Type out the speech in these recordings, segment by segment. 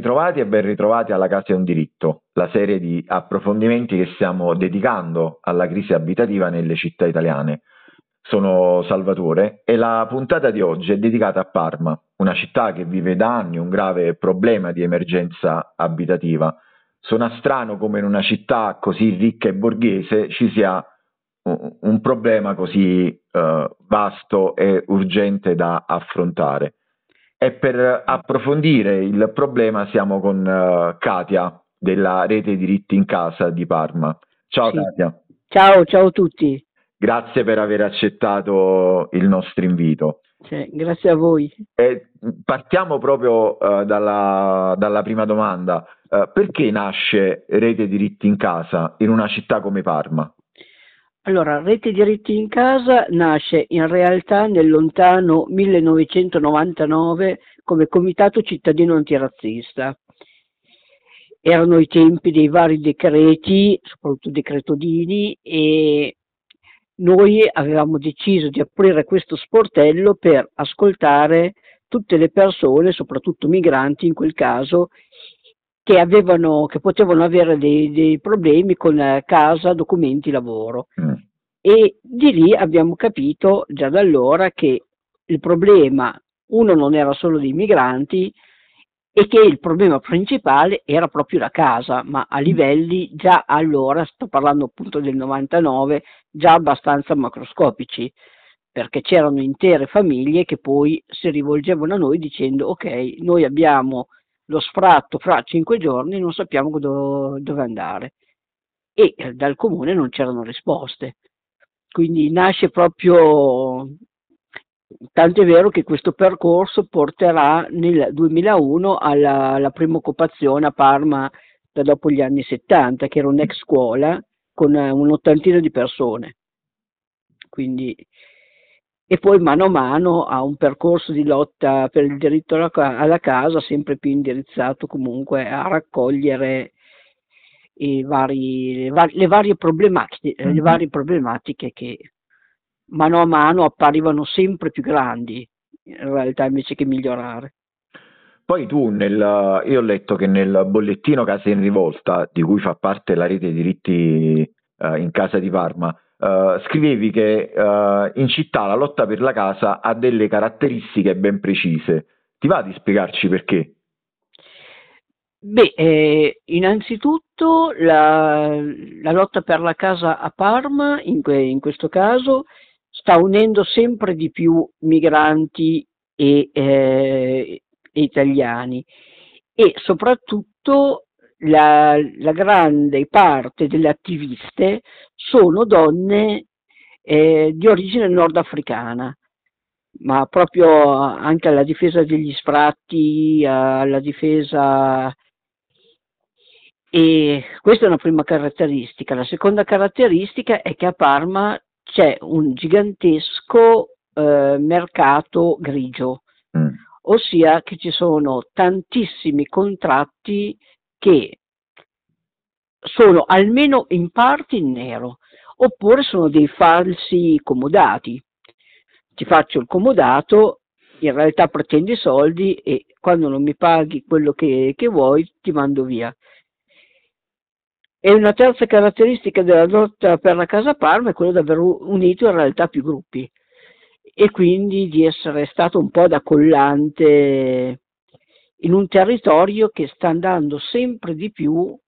Ritrovati e ben ritrovati alla Casa è un diritto, la serie di approfondimenti che stiamo dedicando alla crisi abitativa nelle città italiane. Sono Salvatore e la puntata di oggi è dedicata a Parma, una città che vive da anni un grave problema di emergenza abitativa. Suona strano come in una città così ricca e borghese ci sia un problema così uh, vasto e urgente da affrontare. E per approfondire il problema siamo con uh, Katia della rete diritti in casa di Parma. Ciao sì. Katia. Ciao, ciao a tutti. Grazie per aver accettato il nostro invito. Sì, grazie a voi. E partiamo proprio uh, dalla, dalla, prima domanda. Uh, perché nasce Rete Diritti in Casa in una città come Parma? Allora, Rete Diritti in Casa nasce in realtà nel lontano 1999 come Comitato Cittadino Antirazzista. Erano i tempi dei vari decreti, soprattutto decreto Dini, e noi avevamo deciso di aprire questo sportello per ascoltare tutte le persone, soprattutto migranti in quel caso, che, avevano, che potevano avere dei, dei, problemi con casa, documenti, lavoro. Mm. E di lì abbiamo capito già da allora che il problema, uno non era solo dei migranti, e che il problema principale era proprio la casa, ma a livelli già allora, sto parlando appunto del 99, già abbastanza macroscopici, perché c'erano intere famiglie che poi si rivolgevano a noi dicendo ok, noi abbiamo lo sfratto fra cinque giorni non sappiamo do, dove andare. E eh, dal comune non c'erano risposte. Quindi nasce proprio, tanto è vero che questo percorso porterà nel 2001 alla, alla prima occupazione a Parma dopo gli anni 70, che era un'ex scuola con eh, un'ottantina di persone. Quindi e poi mano a mano ha un percorso di lotta per il diritto alla casa sempre più indirizzato comunque a raccogliere vari, le, vari, le, varie mm-hmm. le, varie problematiche, che mano a mano apparivano sempre più grandi in realtà invece che migliorare. Poi tu, nel, io ho letto che nel bollettino Case in Rivolta, di cui fa parte la rete diritti uh, in casa di Parma, Uh, scrivevi che uh, in città la lotta per la casa ha delle caratteristiche ben precise. Ti va di spiegarci perché? Beh, eh, innanzitutto la, la, lotta per la casa a Parma, in, que, in, questo caso, sta unendo sempre di più migranti e, eh, e italiani. E soprattutto la, la grande parte delle attiviste sono donne eh, di origine nordafricana, ma proprio anche alla difesa degli sfratti, alla difesa... E questa è una prima caratteristica. La seconda caratteristica è che a Parma c'è un gigantesco eh, mercato grigio, mm. ossia che ci sono tantissimi contratti che sono almeno in parte in nero, oppure sono dei falsi comodati. Ti faccio il comodato, in realtà pretendi soldi e quando non mi paghi quello che, che vuoi ti mando via. E una terza caratteristica della lotta per la Casa Parma è quella di aver unito in realtà più gruppi e quindi di essere stato un po' da collante in un territorio che sta andando sempre di più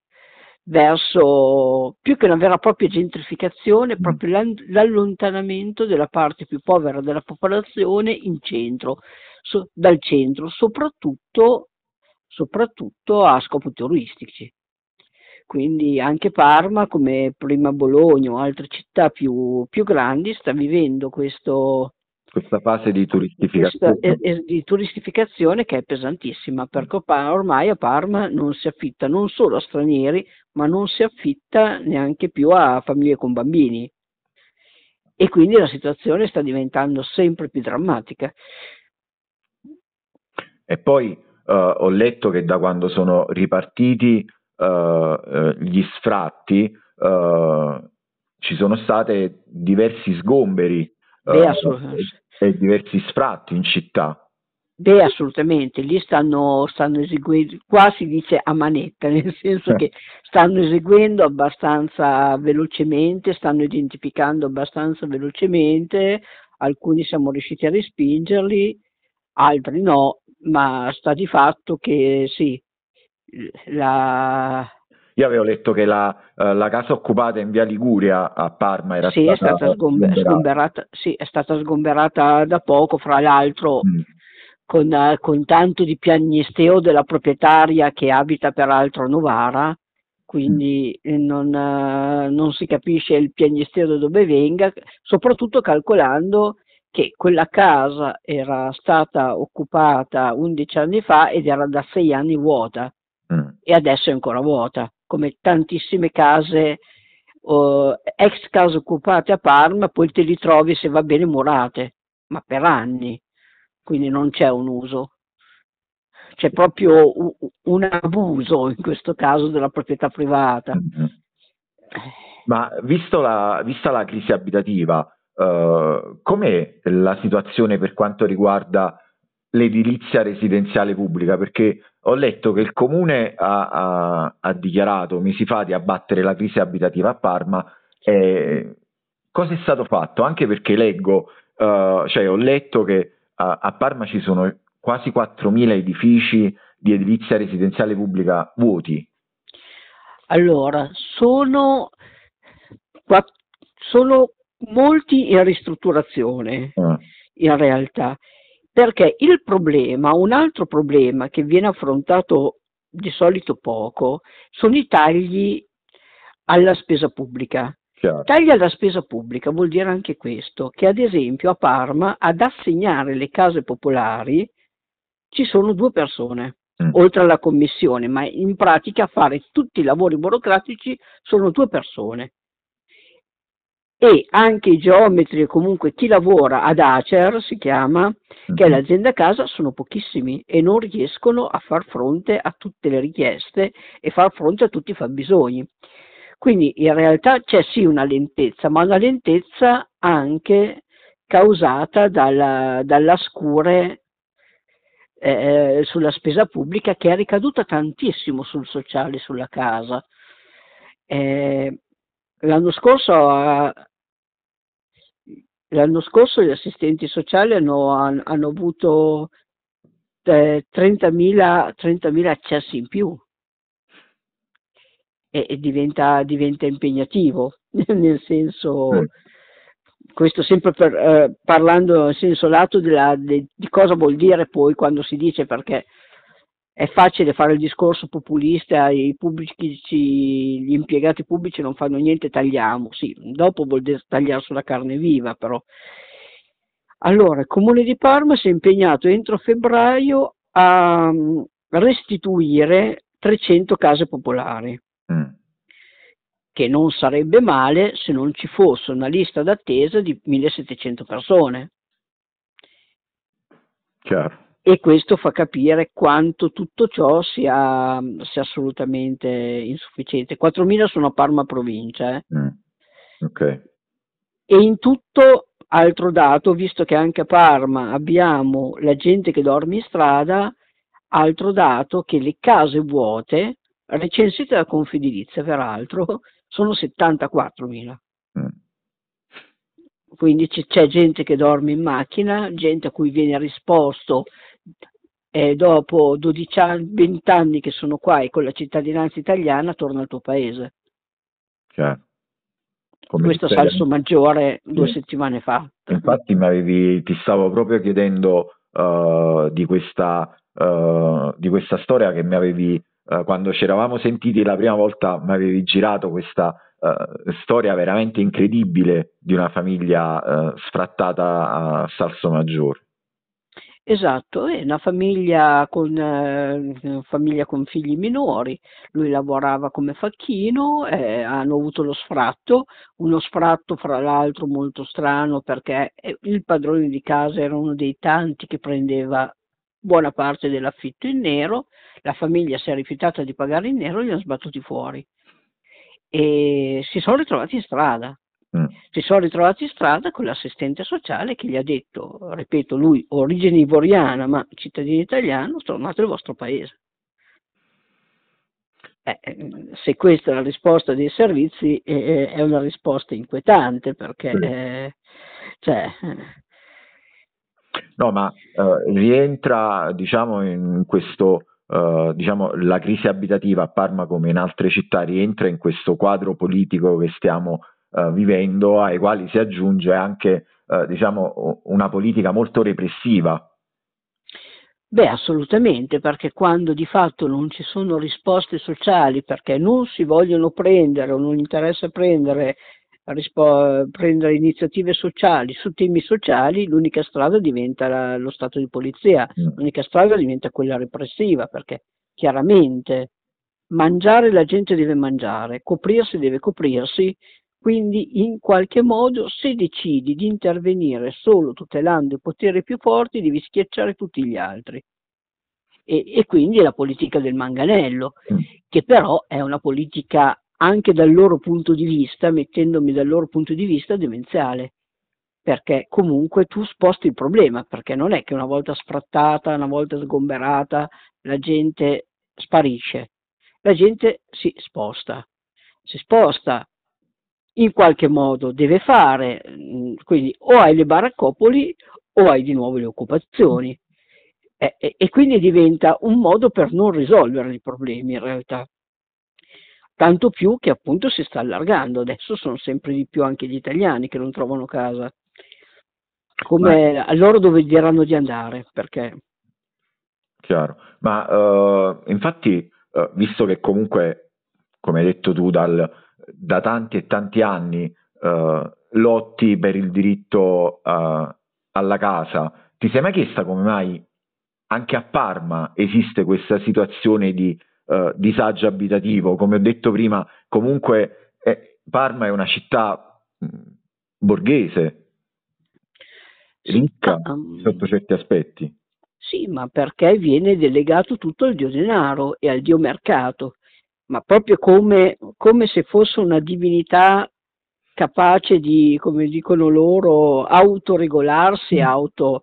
verso più che una vera e propria gentrificazione, mm. proprio l'allontanamento della parte più povera della popolazione in centro, so, dal centro, soprattutto, soprattutto a scopi turistici. Quindi anche Parma, come prima Bologna o altre città più, più grandi, sta vivendo questo, questa fase di turistificazione. Questa, eh, di turistificazione che è pesantissima, perché ormai a Parma non si affitta non solo a stranieri, ma non si affitta neanche più a famiglie con bambini. E quindi la situazione sta diventando sempre più drammatica. E poi uh, ho letto che da quando sono ripartiti gli sfratti ci sono stati diversi sgomberi Beh, assolutamente e diversi sfratti in città. Beh, assolutamente, lì stanno, stanno eseguendo, qua si dice a manetta, nel senso che stanno eseguendo abbastanza velocemente, stanno identificando abbastanza velocemente, alcuni siamo riusciti a respingerli, altri no, ma sta di fatto che sì, la, io avevo letto che la, uh, la, casa occupata in via Liguria a Parma era sì, stata, è stata sgomber- sgomberata. Sì, è stata sgomberata da poco, fra l'altro mm. con, con, tanto di piagnisteo della proprietaria che abita peraltro a Novara, quindi mm. non, non, si capisce il piagnisteo da dove venga, soprattutto calcolando che quella casa era stata occupata 11 anni fa ed era da 6 anni vuota mm. e adesso è ancora vuota come tantissime case, uh, ex case occupate a Parma, poi te li trovi se va bene murate, ma per anni, quindi non c'è un uso. C'è proprio un, un abuso in questo caso della proprietà privata. Mm-hmm. Ma la, vista la crisi abitativa, uh, com'è la situazione per quanto riguarda l'edilizia residenziale pubblica? Perché ho letto che il comune ha, ha, ha, dichiarato mesi fa di abbattere la crisi abitativa a Parma. Eh, cosa è stato fatto? Anche perché leggo, uh, cioè ho letto che a, a Parma ci sono quasi 4.000 edifici di edilizia residenziale pubblica vuoti. Allora, sono, sono molti in ristrutturazione ah. in realtà perché il problema, un altro problema che viene affrontato di solito poco, sono i tagli alla spesa pubblica. Chiaro. Tagli alla spesa pubblica vuol dire anche questo, che ad esempio a Parma ad assegnare le case popolari ci sono due persone, mm. oltre alla commissione, ma in pratica a fare tutti i lavori burocratici sono due persone e anche i geometri e comunque chi lavora ad Acer si chiama, che è mhm. l'azienda casa, sono pochissimi e non riescono a far fronte a tutte le richieste e far fronte a tutti i fabbisogni. Quindi in realtà c'è sì una lentezza, ma una lentezza anche causata dalla, dalla scure eh, sulla spesa pubblica che è ricaduta tantissimo sul sociale, sulla casa. Eh, l'anno scorso L'anno scorso gli assistenti sociali hanno, hanno avuto eh, 30.000, 30.000 accessi in più e, e diventa, diventa, impegnativo, nel senso, mm. questo sempre per, eh, parlando nel senso lato della, de, di cosa vuol dire poi quando si dice perché è facile fare il discorso populista, i pubblici, gli impiegati pubblici non fanno niente, tagliamo, sì, dopo vuol dire tagliare sulla carne viva però. Allora, il Comune di Parma si è impegnato entro febbraio a mm, restituire 300 case popolari, mm. che non sarebbe male se non ci fosse una lista d'attesa di 1700 persone. Chiaro e questo fa capire quanto tutto ciò sia, sia assolutamente insufficiente. 4.000 sono a Parma provincia. Eh. Mm. Okay. E in tutto, altro dato, visto che anche a Parma abbiamo la gente che dorme in strada, altro dato che le case vuote, recensite da Confedilizia peraltro, sono 74.000. Mm. Quindi c'è gente che dorme in macchina, gente a cui viene risposto e dopo 12 anni, 20 anni che sono qua e con la cittadinanza italiana torno al tuo paese. Chiaro. Come Questo sei... salso maggiore due sì. settimane fa. Infatti avevi, ti stavo proprio chiedendo uh, di, questa, uh, di, questa, storia che mi avevi, uh, quando ci eravamo sentiti la prima volta, mi avevi girato questa storia veramente incredibile di una famiglia sfrattata a Salso Maggiore. Esatto, è una famiglia con, eh, famiglia con figli minori, lui lavorava come facchino, eh, hanno avuto lo sfratto, uno sfratto fra l'altro molto strano perché eh, il padrone di casa era uno dei tanti che prendeva buona parte dell'affitto in nero, la famiglia si è rifiutata di pagare in nero e li hanno sbattuti fuori. E si sono ritrovati in strada Mm. Si sono ritrovati in strada con l'assistente sociale che gli ha detto, ripeto, lui origine ivoriana ma cittadino italiano, tornate al vostro paese. Eh, se questa è la risposta dei servizi eh, è una risposta inquietante perché eh, cioè, No, ma eh, rientra diciamo in questo eh, diciamo la crisi abitativa a Parma come in altre città rientra in questo quadro politico che stiamo eh, vivendo ai quali si aggiunge anche eh, diciamo una politica molto repressiva Beh, assolutamente, perché quando di fatto non ci sono risposte sociali, perché non si vogliono prendere o non interessa prendere, rispo- prendere iniziative sociali su temi sociali, l'unica strada diventa la, lo stato di polizia, mm. l'unica strada diventa quella repressiva, perché chiaramente mangiare la gente deve mangiare, coprirsi deve coprirsi, quindi in qualche modo se decidi di intervenire solo tutelando i poteri più forti devi schiacciare tutti gli altri. E, e quindi è la politica del manganello, mm. che però è una politica anche dal loro punto di vista, mettendomi dal loro punto di vista, demenziale. Perché comunque tu sposti il problema, perché non è che una volta sfrattata, una volta sgomberata, la gente sparisce. La gente si sposta. Si sposta in qualche modo deve fare, mm, quindi o hai le baraccopoli o hai di nuovo le occupazioni. E, e, e quindi diventa un modo per non risolvere i problemi in realtà. Tanto più che appunto si sta allargando, adesso sono sempre di più anche gli italiani che non trovano casa. Come Ma... a loro dove diranno di andare, perché... Chiaro, ma uh, infatti, uh, visto che comunque, come hai detto tu, dal, da tanti e tanti anni uh, lotti per il diritto uh, alla casa, ti sei mai chiesta come mai anche a Parma esiste questa situazione di uh, disagio abitativo? Come ho detto prima, comunque eh, Parma è una città mh, borghese, ricca um, sotto certi aspetti. Sì, ma perché viene delegato tutto al dio denaro e al dio mercato ma proprio come, come se fosse una divinità capace di, come dicono loro, autoregolarsi, mm. auto,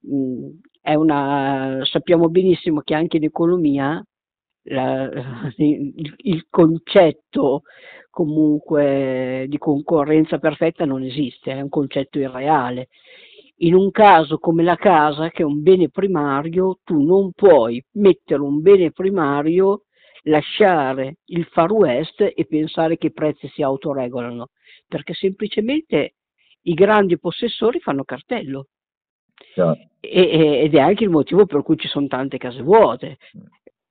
mh, mm, è una, sappiamo benissimo che anche in economia la, il, il, concetto comunque di concorrenza perfetta non esiste, è un concetto irreale. In un caso come la casa, che è un bene primario, tu non puoi mettere un bene primario lasciare il Far West e pensare che i prezzi si autoregolano, perché semplicemente i grandi possessori fanno cartello. Yeah. E, ed è anche il motivo per cui ci sono tante case vuote,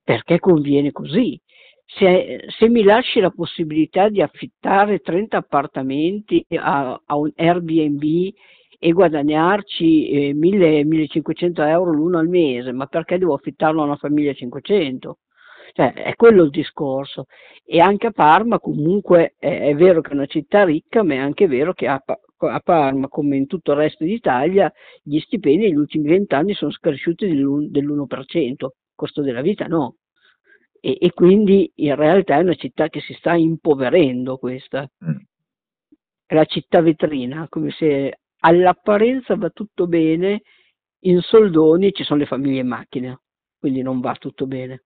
perché conviene così. Se, se mi lasci la possibilità di affittare 30 appartamenti a, a un Airbnb e guadagnarci eh, 1000-1500 euro l'uno al mese, ma perché devo affittarlo a una famiglia 500? Cioè, è quello il discorso. E anche a Parma comunque è, è, vero che è una città ricca, ma è anche vero che a, a Parma, come in tutto il resto d'Italia, gli stipendi negli ultimi vent'anni sono cresciuti dell'1%, dell'1%, costo della vita no. E, e, quindi in realtà è una città che si sta impoverendo questa. Mm. È la città vetrina, come se all'apparenza va tutto bene, in soldoni ci sono le famiglie in macchina, quindi non va tutto bene.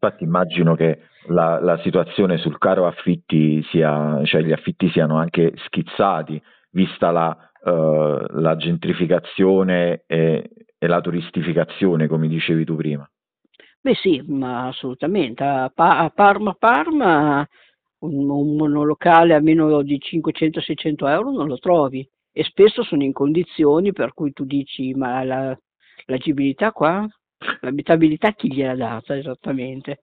Infatti immagino che la, la, situazione sul caro affitti sia, cioè gli affitti siano anche schizzati, vista la, uh, la gentrificazione e, e, la turistificazione, come dicevi tu prima. Beh sì, ma assolutamente. A, pa- a Parma, Parma un, un monolocale a meno di 500-600 euro non lo trovi e spesso sono in condizioni per cui tu dici ma la, l'agibilità qua L'abitabilità chi gliel'ha data esattamente?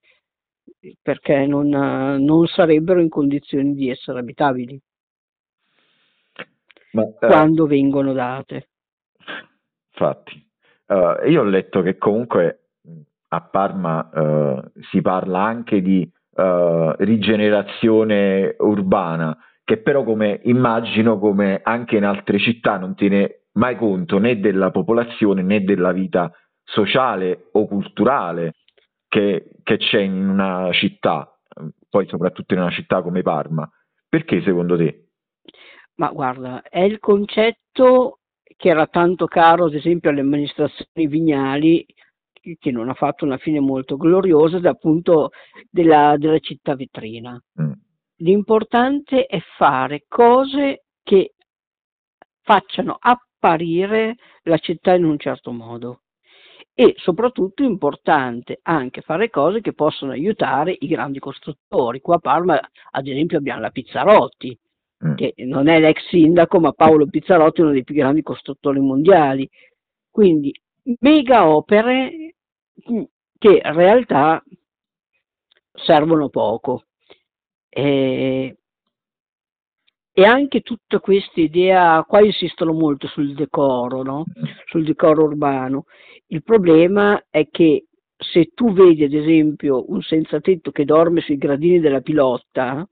Perché non, non sarebbero in condizioni di essere abitabili Ma, uh, quando vengono date. Infatti, uh, io ho letto che comunque a Parma uh, si parla anche di rigenerazione urbana, che però come immagino come anche in altre città non tiene mai conto né della popolazione né della vita sociale o culturale che, che c'è in una città, poi soprattutto in una città come Parma. Perché secondo te? Ma guarda, è il concetto che era tanto caro, ad esempio, alle amministrazioni vignali, che non ha fatto una fine molto gloriosa, dal punto della, della città vetrina. Mm. L'importante è fare cose che facciano apparire la città in un certo modo e soprattutto importante anche fare cose che possono aiutare i grandi costruttori. Qua a Parma ad esempio abbiamo la Pizzarotti, mm. che non è l'ex sindaco, ma Paolo Pizzarotti è uno dei più grandi costruttori mondiali. Quindi mega opere che in realtà servono poco. E, e anche tutta questa idea, qua insistono molto sul decoro, no? sul decoro urbano. Il problema è che se tu vedi ad esempio un senza tetto che dorme sui gradini della Pilotta,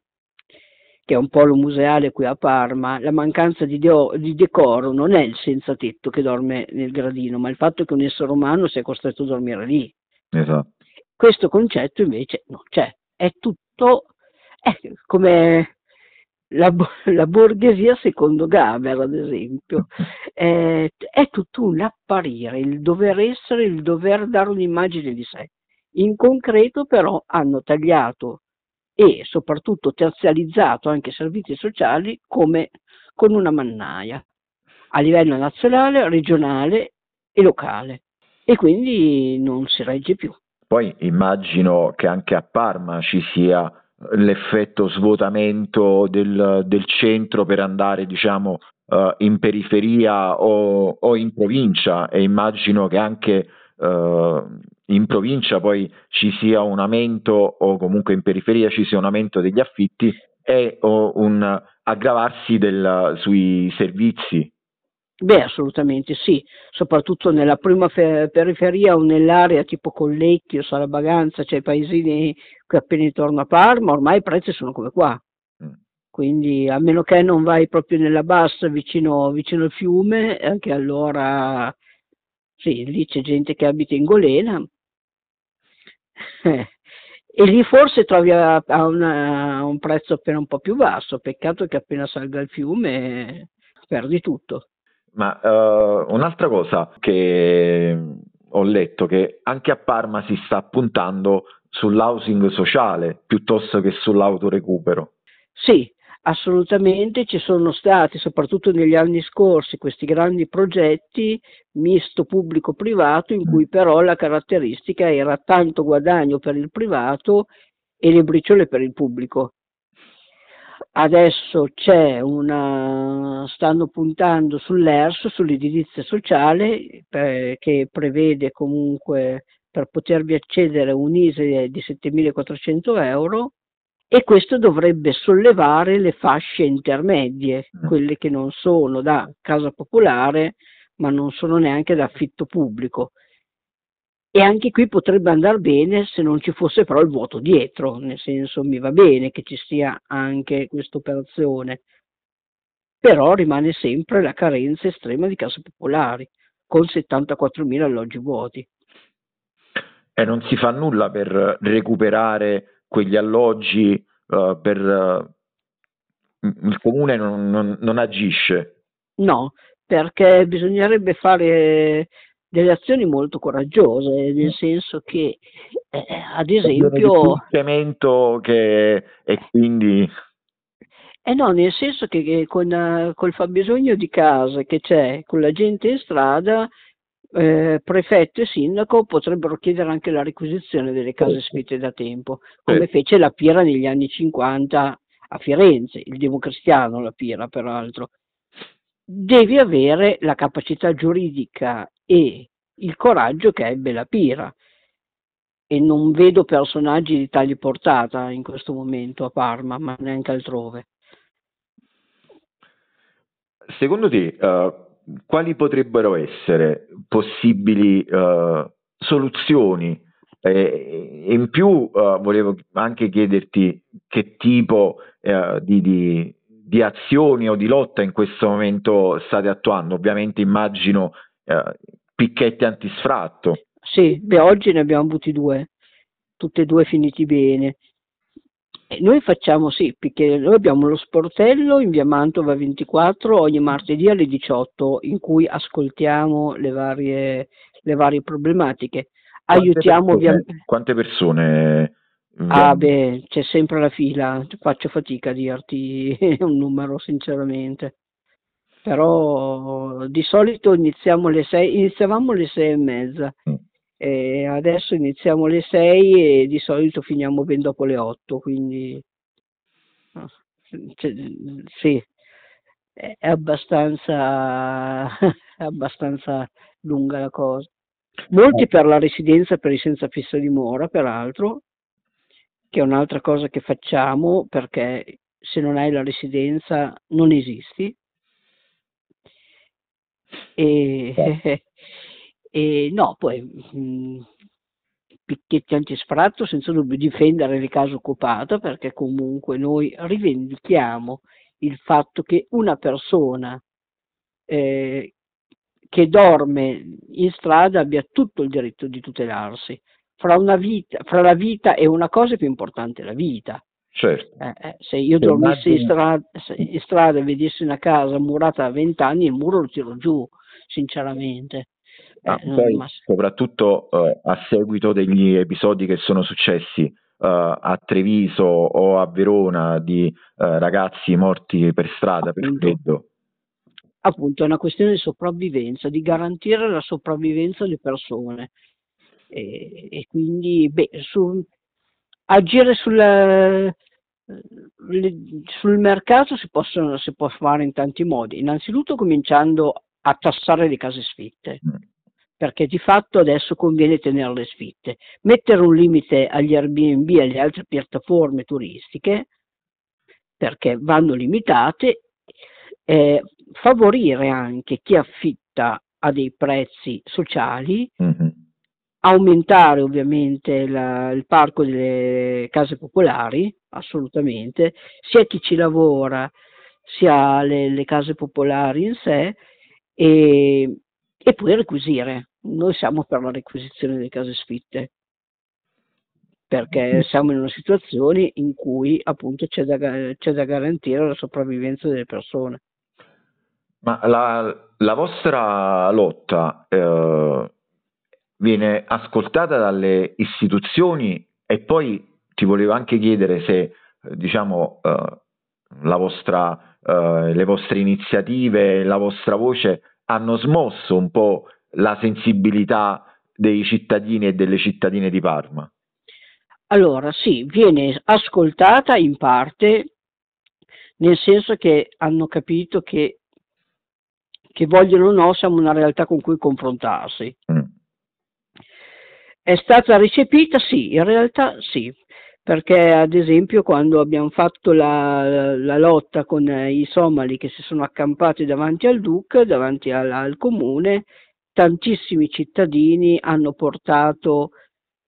che è un polo museale qui a Parma, la mancanza di, de- di decoro non è il senza tetto che dorme nel gradino, ma il fatto che un essere umano sia costretto a dormire lì. Esatto. Questo concetto invece non c'è, è tutto è come la, la, borghesia secondo Gaber, ad esempio, è, è tutto un apparire, il dover essere, il dover dare un'immagine di sé. In concreto però hanno tagliato e soprattutto terzializzato anche i servizi sociali come con una mannaia a livello nazionale, regionale e locale e quindi non si regge più. Poi immagino che anche a Parma ci sia l'effetto svuotamento del, del centro per andare diciamo uh, in periferia o, o, in provincia. E immagino che anche uh, in provincia poi ci sia un aumento o comunque in periferia ci sia un aumento degli affitti e un aggravarsi del, sui servizi Beh, assolutamente sì, soprattutto nella prima fe- periferia o nell'area tipo Collecchio, Salabaganza, cioè i paesini qui appena intorno a Parma, ormai i prezzi sono come qua. Mm. Quindi a meno che non vai proprio nella bassa vicino, vicino al fiume, anche allora sì, lì c'è gente che abita in Golena. Eh, e lì forse trovi a, a, una, a un prezzo appena un po' più basso, peccato che appena salga il fiume perdi tutto. Ma uh, un'altra cosa che ho letto che anche a Parma si sta puntando sull'housing sociale piuttosto che sull'autorecupero. Sì, assolutamente ci sono stati, soprattutto negli anni scorsi, questi grandi progetti misto pubblico-privato in cui però la caratteristica era tanto guadagno per il privato e le briciole per il pubblico adesso c'è una, stanno puntando sull'ERS, sull'edilizia sociale, per, che prevede comunque per potervi accedere un ISE di 7.400 euro e questo dovrebbe sollevare le fasce intermedie, mm. quelle che non sono da casa popolare ma non sono neanche da affitto pubblico. E anche qui potrebbe andare bene se non ci fosse però il vuoto dietro, nel senso mi va bene che ci sia anche questa operazione, però rimane sempre la carenza estrema di case popolari, con 74.000 alloggi vuoti. E non si fa nulla per recuperare quegli alloggi, uh, per, uh, il comune non, non, non agisce? No, perché bisognerebbe fare delle azioni molto coraggiose, nel senso che, eh, ad esempio... Incremento che e quindi... Eh no, nel senso che, che con uh, col fabbisogno di case che c'è, con la gente in strada, eh, prefetto e sindaco potrebbero chiedere anche la requisizione delle case scritte da tempo, come fece la Pira negli anni 50 a Firenze, il democristiano la Pira peraltro. Devi avere la capacità giuridica e il coraggio che ebbe la Pira. E non vedo personaggi di tale portata in questo momento a Parma, ma neanche altrove. Secondo te, uh, quali potrebbero essere possibili uh, soluzioni? E in più uh, volevo anche chiederti che tipo di, di, di, azioni o di lotta in questo momento state attuando. Ovviamente immagino picchetti antisfratto. Sì, beh, oggi ne abbiamo avuti due, tutti e due finiti bene. E noi facciamo sì, perché noi abbiamo lo sportello in via Mantova 24 ogni martedì alle 18 in cui ascoltiamo le varie, le varie problematiche. Quante Aiutiamo persone, ovviamente. quante persone Ah, vengono? beh, c'è sempre la fila, faccio fatica a dirti un numero sinceramente, però di solito iniziamo alle 6, iniziavamo alle 6 e mezza, Mm. e adesso iniziamo alle 6 e di solito finiamo ben dopo le 8, quindi cioè, sì, è è abbastanza, è abbastanza lunga la cosa. Molti per la residenza per i senza fissa dimora, peraltro, che è un'altra cosa che facciamo perché se non hai la residenza non esisti. E, e no, poi mh, picchetti antisfratto senza dubbio difendere le case occupate perché comunque noi rivendichiamo il fatto che una persona eh, che dorme in strada abbia tutto il diritto di tutelarsi. Fra, una vita, fra la vita e una cosa è più importante la vita. Certo. Eh, eh, se io Se dormissi in strada, in strada e vedessi una casa murata da vent'anni, il muro lo tiro giù, sinceramente. ah, Eh, poi ma soprattutto eh, a seguito degli episodi che sono successi a Treviso o a Verona di ragazzi morti per strada per appunto, freddo. appunto è una questione di sopravvivenza, di garantire la sopravvivenza alle persone. E, e quindi beh, su, agire sulla, le- sul mercato si, possono, si può fare in tanti modi. Innanzitutto cominciando a tassare le case sfitte, Mm. perché di fatto adesso conviene tenerle sfitte. Mettere un limite agli Airbnb e alle altre piattaforme turistiche, perché vanno limitate, eh, favorire anche chi affitta a dei prezzi sociali, Mhm. Aumentare ovviamente la- il parco delle case popolari, assolutamente, sia chi ci lavora, sia le, le case popolari in sé, e, e poi requisire. Noi siamo per la requisizione delle case sfitte, perché siamo in una situazione in cui appunto c'è da, c'è da garantire la sopravvivenza delle persone. Ma la, la vostra lotta eh, viene ascoltata dalle istituzioni e poi ti volevo anche chiedere se, eh, diciamo, eh, la vostra, eh, le vostre iniziative, la vostra voce hanno smosso un po' la sensibilità dei cittadini e delle cittadine di Parma. Allora, sì, viene ascoltata in parte, nel senso che hanno capito che, che vogliono o no, siamo una realtà con cui confrontarsi. Mm. È stata recepita? Sì, in realtà sì, perché ad esempio quando abbiamo fatto la, la lotta con i somali che si sono accampati davanti al DUC, davanti al, al comune, tantissimi cittadini hanno portato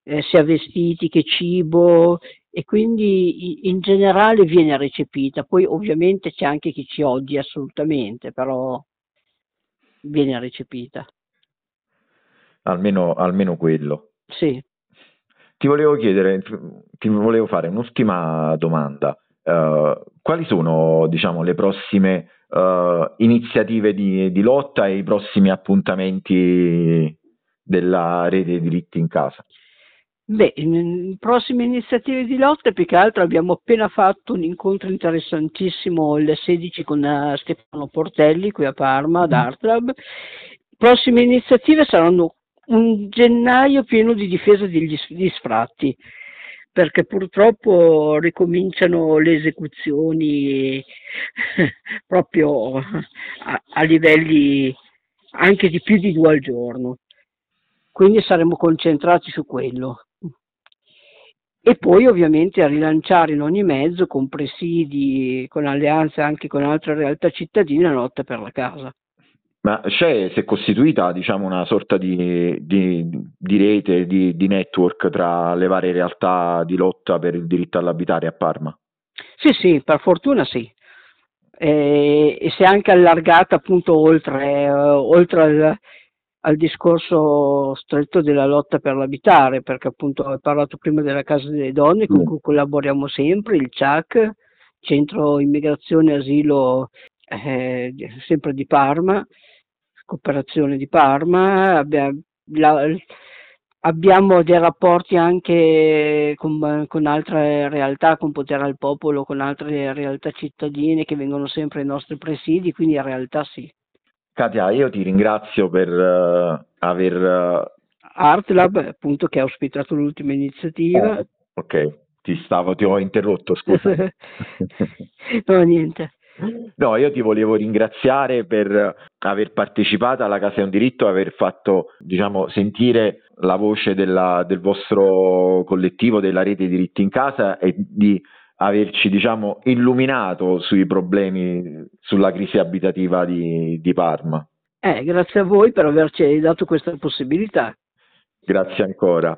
eh, sia vestiti che cibo e quindi in generale viene recepita. Poi ovviamente c'è anche chi ci odia assolutamente, però viene recepita. Almeno, almeno quello. Sì. Ti volevo chiedere, ti volevo fare un'ultima domanda. Eh, quali sono, diciamo, le prossime eh, iniziative di, di lotta e i prossimi appuntamenti della rete dei diritti in casa? Beh, in prossime iniziative di lotta, più che altro abbiamo appena fatto un incontro interessantissimo il 16 con eh, Stefano Portelli qui a Parma, ad Art Lab. Prossime iniziative saranno un gennaio pieno di difesa degli sfratti, perché purtroppo ricominciano le esecuzioni proprio a, a livelli anche di più di due al giorno. Quindi saremo concentrati su quello. E poi ovviamente a rilanciare in ogni mezzo, con presidi, con alleanze anche con altre realtà cittadine, la lotta per la casa. Ma c'è, si è costituita, diciamo, una sorta di, di- di rete, di, di network tra le varie realtà di lotta per il diritto all'abitare a Parma? Sì, sì, per fortuna sì. E, e si è anche allargata appunto oltre, eh, oltre al, al discorso stretto della lotta per l'abitare, perché appunto ho parlato prima della Casa delle Donne, con mm. cui collaboriamo sempre, il CIAC, Centro Immigrazione e Asilo eh, sempre di Parma, cooperazione di Parma, abbiamo, la, abbiamo dei rapporti anche con, con, altre realtà, con Potere al Popolo, con altre realtà cittadine che vengono sempre ai nostri presidi, quindi in realtà sì. Katia, io ti ringrazio per uh, aver... Uh... Artlab, appunto, che ha ospitato l'ultima iniziativa. Eh, ok, ti stavo, ti ho interrotto, scusa. no, niente. No, io ti volevo ringraziare per aver partecipato alla Casa è un diritto, aver fatto, diciamo, sentire la voce della, del vostro collettivo della rete diritti in casa e di averci diciamo, illuminato sui problemi, sulla crisi abitativa di, di Parma. Eh, grazie a voi per averci dato questa possibilità. Grazie ancora.